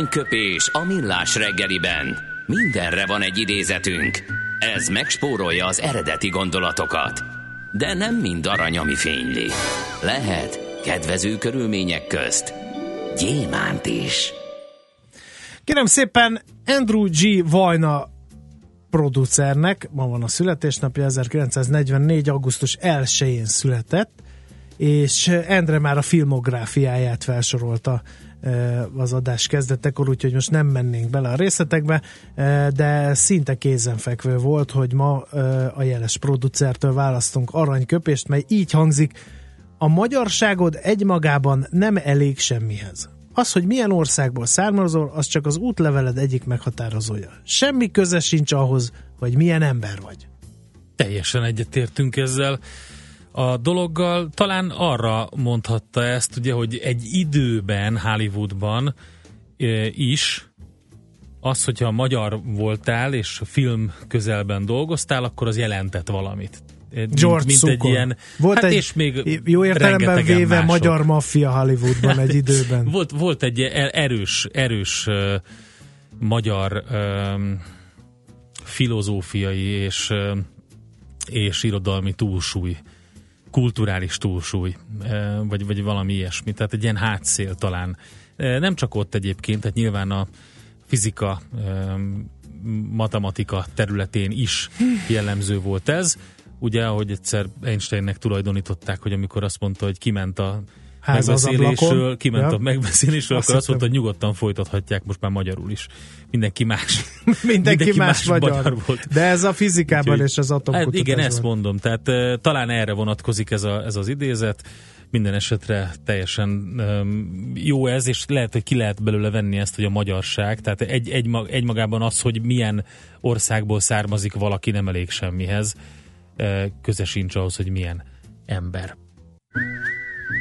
Aranyköpés a millás reggeliben. Mindenre van egy idézetünk. Ez megspórolja az eredeti gondolatokat. De nem mind arany, ami fényli. Lehet kedvező körülmények közt gyémánt is. Kérem szépen, Andrew G. Vajna producernek, ma van a születésnapja, 1944. augusztus 1-én született, és Endre már a filmográfiáját felsorolta az adás kezdetekor, úgyhogy most nem mennénk bele a részletekbe, de szinte kézenfekvő volt, hogy ma a jeles producertől választunk aranyköpést, mely így hangzik, a magyarságod egymagában nem elég semmihez. Az, hogy milyen országból származol, az csak az útleveled egyik meghatározója. Semmi köze sincs ahhoz, hogy milyen ember vagy. Teljesen egyetértünk ezzel a dologgal. Talán arra mondhatta ezt, ugye, hogy egy időben Hollywoodban e, is az, hogyha magyar voltál és film közelben dolgoztál, akkor az jelentett valamit. George mint, mint egy ilyen, volt hát egy, és még jó értelemben véve mások. magyar maffia Hollywoodban egy időben. volt, volt egy erős, erős uh, magyar um, filozófiai és, uh, és irodalmi túlsúly kulturális túlsúly, vagy, vagy valami ilyesmi, tehát egy ilyen hátszél talán. Nem csak ott egyébként, tehát nyilván a fizika, matematika területén is jellemző volt ez. Ugye, ahogy egyszer Einsteinnek tulajdonították, hogy amikor azt mondta, hogy kiment a megbeszélésről, kiment ja. a megbeszélésről, azt akkor azt mondta, hogy nyugodtan folytathatják most már magyarul is. Mindenki más. mindenki, mindenki más, más magyar. magyar volt. De ez a fizikában Úgyhogy, és az atomkutatásban. Hát igen, ezt mondom. Tehát uh, talán erre vonatkozik ez, a, ez az idézet. Minden esetre teljesen um, jó ez, és lehet, hogy ki lehet belőle venni ezt, hogy a magyarság, tehát egy, egy, egymagában az, hogy milyen országból származik valaki nem elég semmihez, uh, köze sincs ahhoz, hogy milyen ember.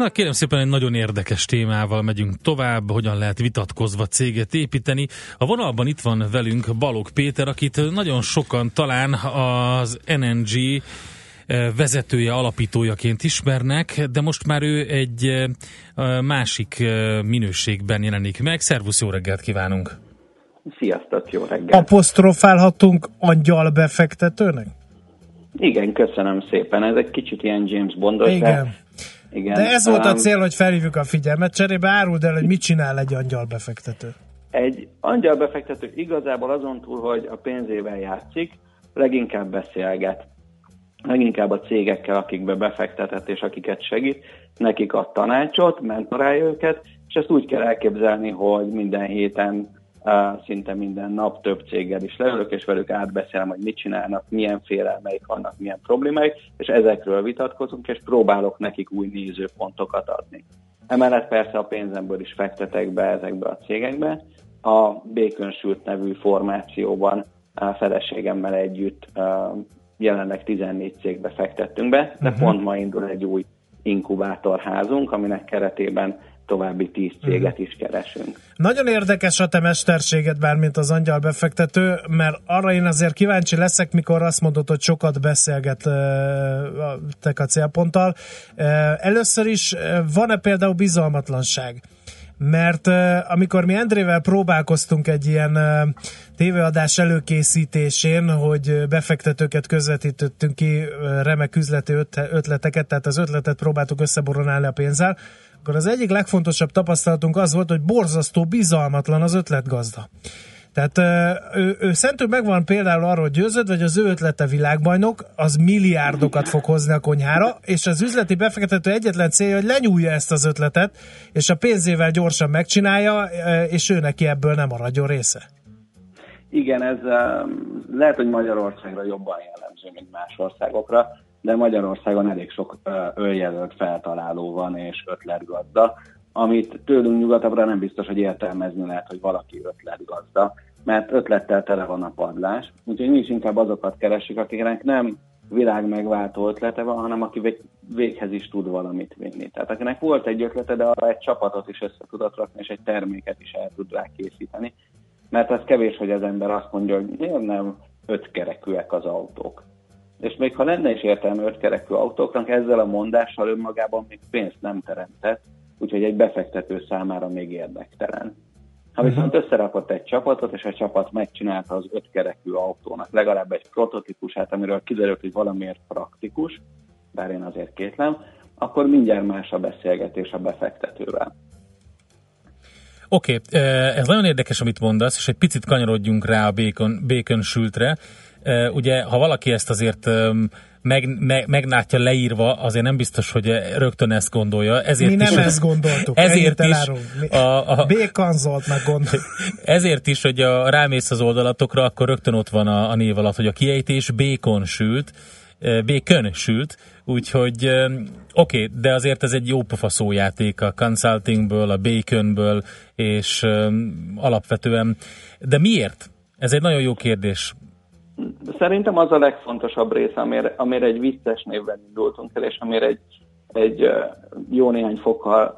Na kérem szépen egy nagyon érdekes témával megyünk tovább, hogyan lehet vitatkozva céget építeni. A vonalban itt van velünk Balog Péter, akit nagyon sokan talán az NNG eh, vezetője, alapítójaként ismernek, de most már ő egy eh, másik eh, minőségben jelenik meg. Szervusz, jó reggelt kívánunk! Sziasztok, jó reggelt! Apostrofálhatunk angyal befektetőnek? Igen, köszönöm szépen. Ez egy kicsit ilyen James Bondos. Igen. Igen. De ez volt a cél, hogy felhívjuk a figyelmet. Cserébe áruld el, hogy mit csinál egy angyal befektető. Egy angyal befektető igazából azon túl, hogy a pénzével játszik, leginkább beszélget. Leginkább a cégekkel, akikbe befektetett és akiket segít, nekik ad tanácsot, mentorálja őket, és ezt úgy kell elképzelni, hogy minden héten szinte minden nap több céggel is leülök, és velük átbeszélem, hogy mit csinálnak, milyen félelmeik vannak, milyen problémáik, és ezekről vitatkozunk, és próbálok nekik új nézőpontokat adni. Emellett persze a pénzemből is fektetek be ezekbe a cégekbe. A Békön nevű formációban a feleségemmel együtt jelenleg 14 cégbe fektettünk be, de uh-huh. pont ma indul egy új inkubátorházunk, aminek keretében további tíz céget is keresünk. Nagyon érdekes a te mesterséged, bármint az angyal befektető, mert arra én azért kíváncsi leszek, mikor azt mondod, hogy sokat beszélgettek a célponttal. Először is van-e például bizalmatlanság? mert amikor mi Endrével próbálkoztunk egy ilyen tévéadás előkészítésén, hogy befektetőket közvetítettünk ki remek üzleti ötleteket, tehát az ötletet próbáltuk összeboronálni a pénzzel, akkor az egyik legfontosabb tapasztalatunk az volt, hogy borzasztó bizalmatlan az ötletgazda. Tehát ő, ő szentül megvan például arról győződ, hogy az ő ötlete világbajnok, az milliárdokat fog hozni a konyhára, és az üzleti befektető egyetlen célja, hogy lenyúlja ezt az ötletet, és a pénzével gyorsan megcsinálja, és ő neki ebből nem maradjon része. Igen, ez lehet, hogy Magyarországra jobban jellemző, mint más országokra de Magyarországon elég sok öljelölt feltaláló van és ötletgazda, amit tőlünk nyugatabbra nem biztos, hogy értelmezni lehet, hogy valaki ötletgazda, mert ötlettel tele van a padlás, úgyhogy mi is inkább azokat keresünk, akiknek nem világ megváltó ötlete van, hanem aki véghez is tud valamit vinni. Tehát akinek volt egy ötlete, de arra egy csapatot is össze tudott rakni, és egy terméket is el tud rá készíteni. Mert az kevés, hogy az ember azt mondja, hogy miért nem ötkerekűek az autók. És még ha lenne is értelme ötkerekű autóknak, ezzel a mondással önmagában még pénzt nem teremtett, úgyhogy egy befektető számára még érdektelen. Ha viszont uh-huh. összerakott egy csapatot, és a csapat megcsinálta az ötkerekű autónak legalább egy prototípusát, amiről kiderült, hogy valamiért praktikus, bár én azért kétlem, akkor mindjárt más a beszélgetés a befektetővel. Oké, okay, ez nagyon érdekes, amit mondasz, és egy picit kanyarodjunk rá a bacon sültre. Ugye, ha valaki ezt azért meg, meg, megnátja leírva, azért nem biztos, hogy rögtön ezt gondolja. Ezért Mi nem is, ezt gondoltuk. Ezért is a, a, Békanzolt meg gondol. Ezért is, hogy a, rámész az oldalatokra, akkor rögtön ott van a, a név alatt, hogy a kiejtés békon sült, békön sült, úgyhogy oké, okay, de azért ez egy jó pofa szójáték a consultingből, a baconből, és alapvetően, de miért? Ez egy nagyon jó kérdés. Szerintem az a legfontosabb rész, amire, amire egy vicces névben indultunk el, és amire egy, egy jó néhány fokkal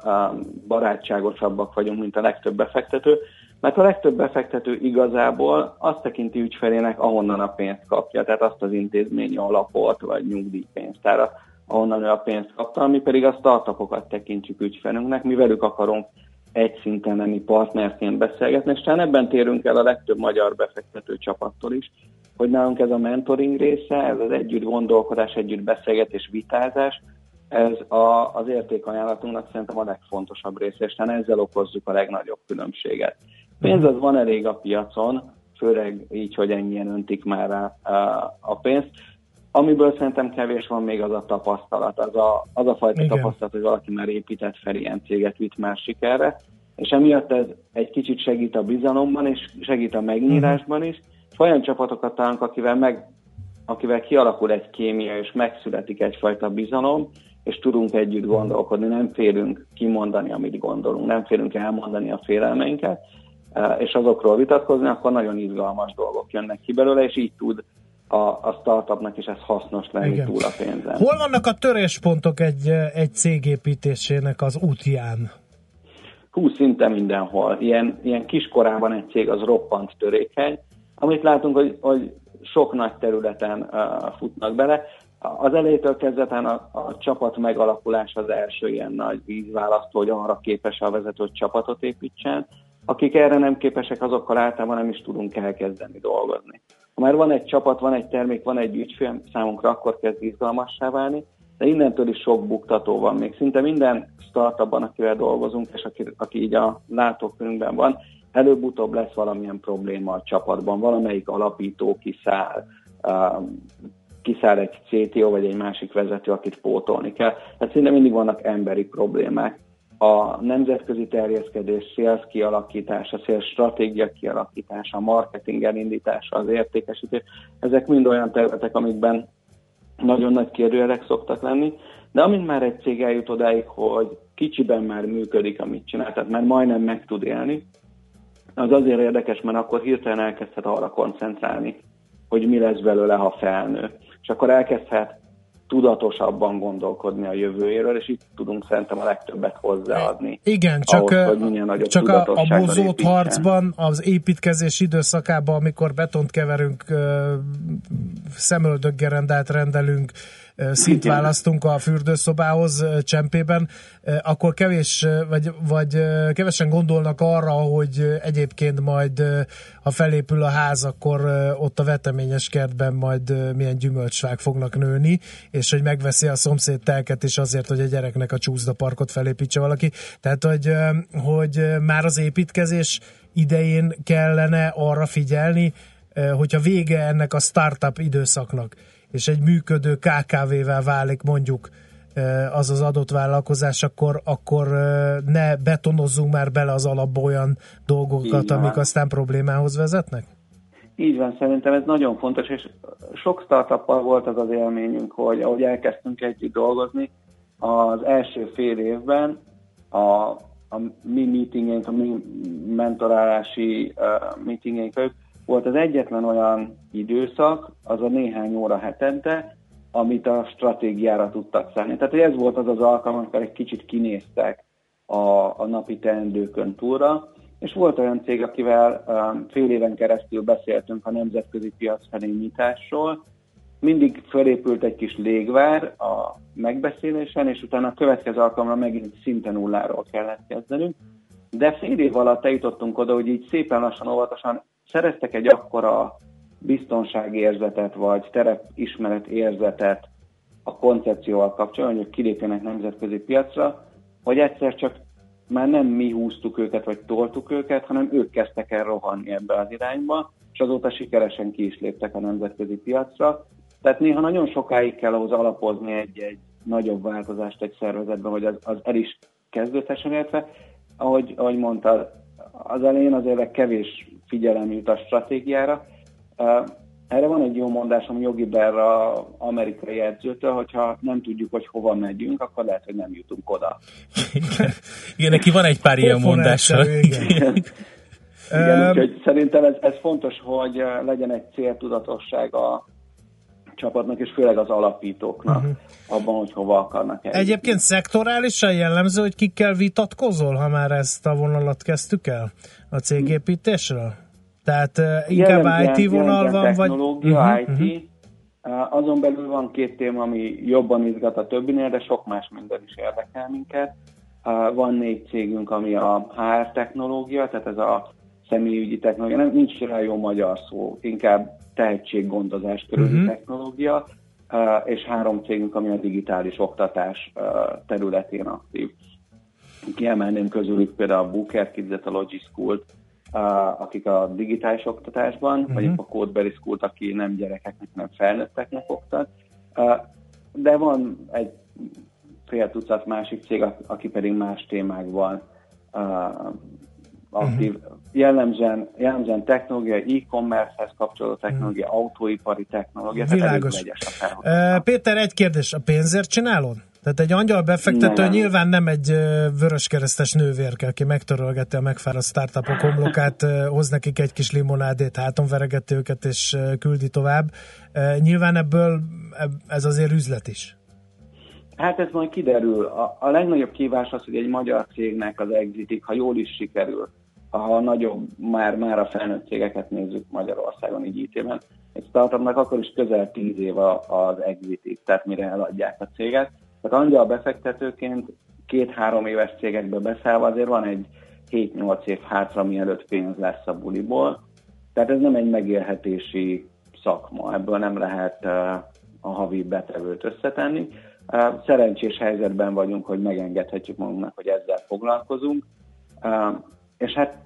barátságosabbak vagyunk, mint a legtöbb befektető, mert a legtöbb befektető igazából azt tekinti ügyfelének, ahonnan a pénzt kapja, tehát azt az intézményi alapot, vagy nyugdíjpénztárat, ahonnan ő a pénzt kapta, ami pedig a startupokat tekintjük ügyfelünknek, mi velük akarunk egy szinten lenni partnerként beszélgetni, és talán ebben térünk el a legtöbb magyar befektető csapattól is, hogy nálunk ez a mentoring része, ez az együtt gondolkodás, együtt beszélgetés, vitázás, ez a, az értékajánlatunknak szerintem a legfontosabb része, és ezzel okozzuk a legnagyobb különbséget. Pénz az van elég a piacon, főleg így, hogy ennyien öntik már rá a pénzt, Amiből szerintem kevés van még az a tapasztalat, az a, az a fajta Igen. tapasztalat, hogy valaki már épített fel ilyen céget, vitt már sikerre, és emiatt ez egy kicsit segít a bizalomban, és segít a megnyírásban is, és olyan csapatokat találunk, akivel, meg, akivel kialakul egy kémia, és megszületik egyfajta bizalom, és tudunk együtt gondolkodni, nem félünk kimondani, amit gondolunk, nem félünk elmondani a félelmeinket, eh, és azokról vitatkozni, akkor nagyon izgalmas dolgok jönnek ki belőle, és így tud a, a startupnak is ez hasznos lenni Igen. túl a pénzen. Hol vannak a töréspontok egy, egy cég építésének az útján? Hú, szinte mindenhol. Ilyen, ilyen kiskorában egy cég az roppant törékeny, amit látunk, hogy, hogy sok nagy területen uh, futnak bele. Az elejétől kezdetben a, a csapat megalakulás az első ilyen nagy vízválasztó, hogy arra képes a vezető, hogy csapatot építsen. Akik erre nem képesek, azokkal általában nem is tudunk elkezdeni dolgozni. Ha már van egy csapat, van egy termék, van egy ügyfél, számunkra akkor kezd izgalmassá válni, de innentől is sok buktató van még. Szinte minden startupban, akivel dolgozunk, és aki, aki így a látókörünkben van, előbb-utóbb lesz valamilyen probléma a csapatban, valamelyik alapító kiszáll, uh, kiszáll egy CTO vagy egy másik vezető, akit pótolni kell. Tehát szinte mindig vannak emberi problémák. A nemzetközi terjeszkedés, sales kialakítása, sales stratégia kialakítása, marketing elindítása, az értékesítés, ezek mind olyan területek, amikben nagyon nagy kérdőjelek szoktak lenni, de amint már egy cég eljut odáig, hogy kicsiben már működik, amit csinál, tehát már majdnem meg tud élni, az azért érdekes, mert akkor hirtelen elkezdhet arra koncentrálni, hogy mi lesz belőle, ha felnő. És akkor elkezdhet tudatosabban gondolkodni a jövőjéről, és itt tudunk szerintem a legtöbbet hozzáadni. Igen, csak, ahhoz, hogy csak a, a bozót harcban, az építkezés időszakában, amikor betont keverünk, szemöldökgerendát rendelünk, szint választunk a fürdőszobához csempében, akkor kevés, vagy, vagy kevesen gondolnak arra, hogy egyébként majd, ha felépül a ház, akkor ott a veteményes kertben majd milyen gyümölcsfák fognak nőni, és hogy megveszi a szomszéd telket is azért, hogy a gyereknek a csúszdaparkot felépítse valaki. Tehát, hogy, hogy már az építkezés idején kellene arra figyelni, hogyha vége ennek a startup időszaknak, és egy működő KKV-vel válik mondjuk az az adott vállalkozás, akkor, akkor ne betonozzunk már bele az alapba olyan dolgokat, amik aztán problémához vezetnek? Így van, szerintem ez nagyon fontos, és sok startuppal volt az az élményünk, hogy ahogy elkezdtünk együtt dolgozni, az első fél évben a, a mi meetingeink, a mi mentorálási uh, meetingeink volt az egyetlen olyan időszak, az a néhány óra hetente, amit a stratégiára tudtak szállni. Tehát ez volt az az alkalom, amikor egy kicsit kinéztek a, a napi teendőkön túlra, és volt olyan cég, akivel um, fél éven keresztül beszéltünk a nemzetközi piac felé nyitásról, mindig fölépült egy kis légvár a megbeszélésen, és utána a következő alkalomra megint szinte nulláról kellett kezdenünk. De fél év alatt eljutottunk oda, hogy így szépen lassan, óvatosan szereztek egy akkora biztonságérzetet, vagy terepismeret érzetet a koncepcióval kapcsolatban, hogy kilépjenek nemzetközi piacra, hogy egyszer csak már nem mi húztuk őket, vagy toltuk őket, hanem ők kezdtek el rohanni ebbe az irányba, és azóta sikeresen ki is léptek a nemzetközi piacra. Tehát néha nagyon sokáig kell ahhoz alapozni egy-egy nagyobb változást egy szervezetben, hogy az, az el is kezdődhessen, illetve ahogy, ahogy mondta, az elején azért kevés figyelem jut a stratégiára. Erre van egy jó mondásom Jogi Berra amerikai edzőtől, hogyha nem tudjuk, hogy hova megyünk, akkor lehet, hogy nem jutunk oda. Igen, Igen neki van egy pár ilyen mondása. igen. Igen, úgyhogy szerintem ez, ez fontos, hogy legyen egy céltudatosság a csapatnak, és főleg az alapítóknak uh-huh. abban, hogy hova akarnak eljutni. Egyébként szektorálisan jellemző, hogy kikkel vitatkozol, ha már ezt a vonalat kezdtük el a cégépítésről? Tehát uh, inkább Jellemzően- IT vonal van, vagy... Technológia, Mhm, IT. mhm. Uh, Azon belül van két téma, ami jobban izgat a többinél, de sok más minden is érdekel minket. Van négy cégünk, ami a HR technológia, tehát ez a személyügyi technológia, nem, nincs rá jó magyar szó, inkább tehetséggondozás körüli Mhm. technológia, és három cégünk, ami a digitális oktatás területén aktív. Kiemelném közülük például a Booker Kids-et, a Logischool-t, uh, akik a digitális oktatásban, uh-huh. vagy a Codeberry School-t, aki nem gyerekeknek, hanem felnőtteknek oktat, De van egy fél tucat másik cég, aki pedig más témákban aktív. Uh-huh. Jellemzően, jellemzően technológia, e-commerce-hez kapcsolódó technológia, uh-huh. autóipari technológia. Világos. Péter, egy kérdés. A pénzért csinálod? Tehát egy angyal befektető nem. nyilván nem egy vöröskeresztes nővérke, aki megtörölgeti a megfáradt startupok homlokát, hoz nekik egy kis limonádét, háton veregeti őket és küldi tovább. Nyilván ebből ez azért üzlet is. Hát ez majd kiderül. A, a legnagyobb kívás az, hogy egy magyar cégnek az exitik, ha jól is sikerül, ha nagyobb, már, már a felnőtt cégeket nézzük Magyarországon így IT-ben, egy startupnak akkor is közel 10 év az exitik, tehát mire eladják a céget. Tehát angyal befektetőként két-három éves cégekbe beszállva azért van egy 7-8 év hátra, mielőtt pénz lesz a buliból. Tehát ez nem egy megélhetési szakma, ebből nem lehet a havi betevőt összetenni. Szerencsés helyzetben vagyunk, hogy megengedhetjük magunknak, hogy ezzel foglalkozunk. És hát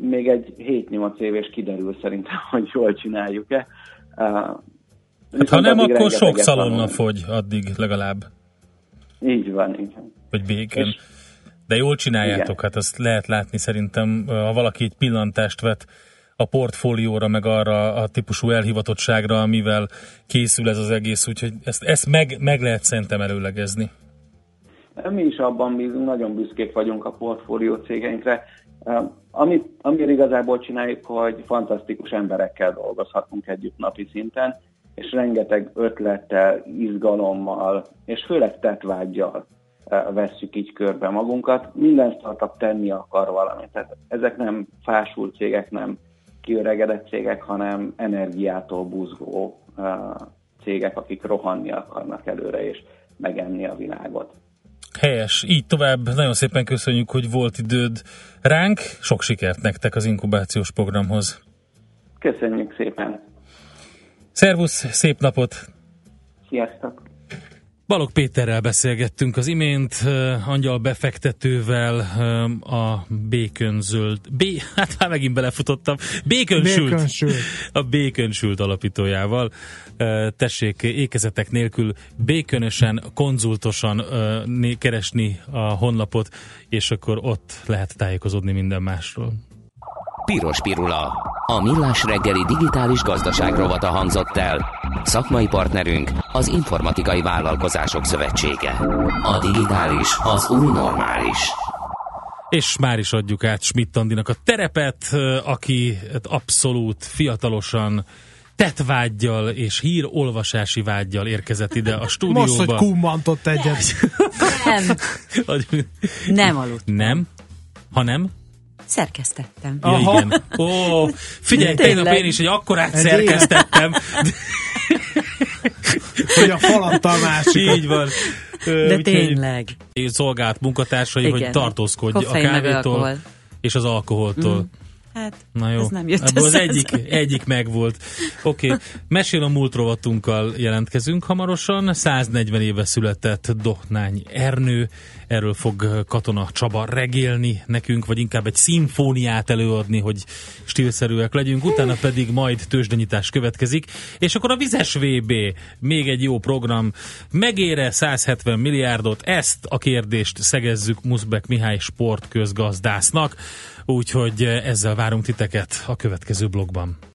még egy 7-8 év és kiderül szerintem, hogy jól csináljuk-e. Hát ha nem, akkor sok szalonna fogy addig legalább. Így van, így van. Vagy békén. És, De jól csináljátok, igen. hát azt lehet látni szerintem, ha valaki egy pillantást vet a portfólióra, meg arra a típusú elhivatottságra, amivel készül ez az egész, úgyhogy ezt, ezt meg, meg lehet szerintem előlegezni. Mi is abban bízunk, nagyon büszkék vagyunk a portfólió cégeinkre. Amit, amire igazából csináljuk, hogy fantasztikus emberekkel dolgozhatunk együtt napi szinten, és rengeteg ötlettel, izgalommal, és főleg tetvágyjal vesszük így körbe magunkat. Minden startup tenni akar valamit. Tehát ezek nem fásult cégek, nem kiöregedett cégek, hanem energiától buzgó cégek, akik rohanni akarnak előre és megenni a világot. Helyes, így tovább. Nagyon szépen köszönjük, hogy volt időd ránk. Sok sikert nektek az inkubációs programhoz. Köszönjük szépen. Szervusz, szép napot! Sziasztok! Balog Péterrel beszélgettünk az imént, angyal befektetővel a békönzöld, bé, hát már megint belefutottam, békönsült, a békönsült alapítójával. Tessék ékezetek nélkül békönösen, konzultosan keresni a honlapot, és akkor ott lehet tájékozódni minden másról. Piros Pirula. A millás reggeli digitális gazdaság rovata hangzott el. Szakmai partnerünk az Informatikai Vállalkozások Szövetsége. A digitális az új normális. És már is adjuk át Schmidt Andinak a terepet, aki abszolút fiatalosan tetvágyjal és hírolvasási vágyjal érkezett ide a stúdióba. Most, hogy kummantott egyet. Nem. Nem aludt. Nem? Ha nem? Szerkesztettem. Ja, Aha. igen. Ó, figyelj, tegnap én is egy akkorát szerkesztettem. hogy a falat a másik. Így van. De tényleg. Szolgált munkatársai, igen. hogy tartózkodj a kávétól és az alkoholtól. Mm. Hát, Na jó. ez nem jött Ebből az egyik, egyik megvolt. Oké, okay. mesél a múlt rovatunkkal jelentkezünk hamarosan. 140 éve született Dohnány Ernő, erről fog Katona Csaba regélni nekünk, vagy inkább egy szimfóniát előadni, hogy stílszerűek legyünk, utána pedig majd tőzsdenyítás következik, és akkor a vizes VB, még egy jó program, megére 170 milliárdot, ezt a kérdést szegezzük Muszbek Mihály sportközgazdásznak, úgyhogy ezzel várunk titeket a következő blogban.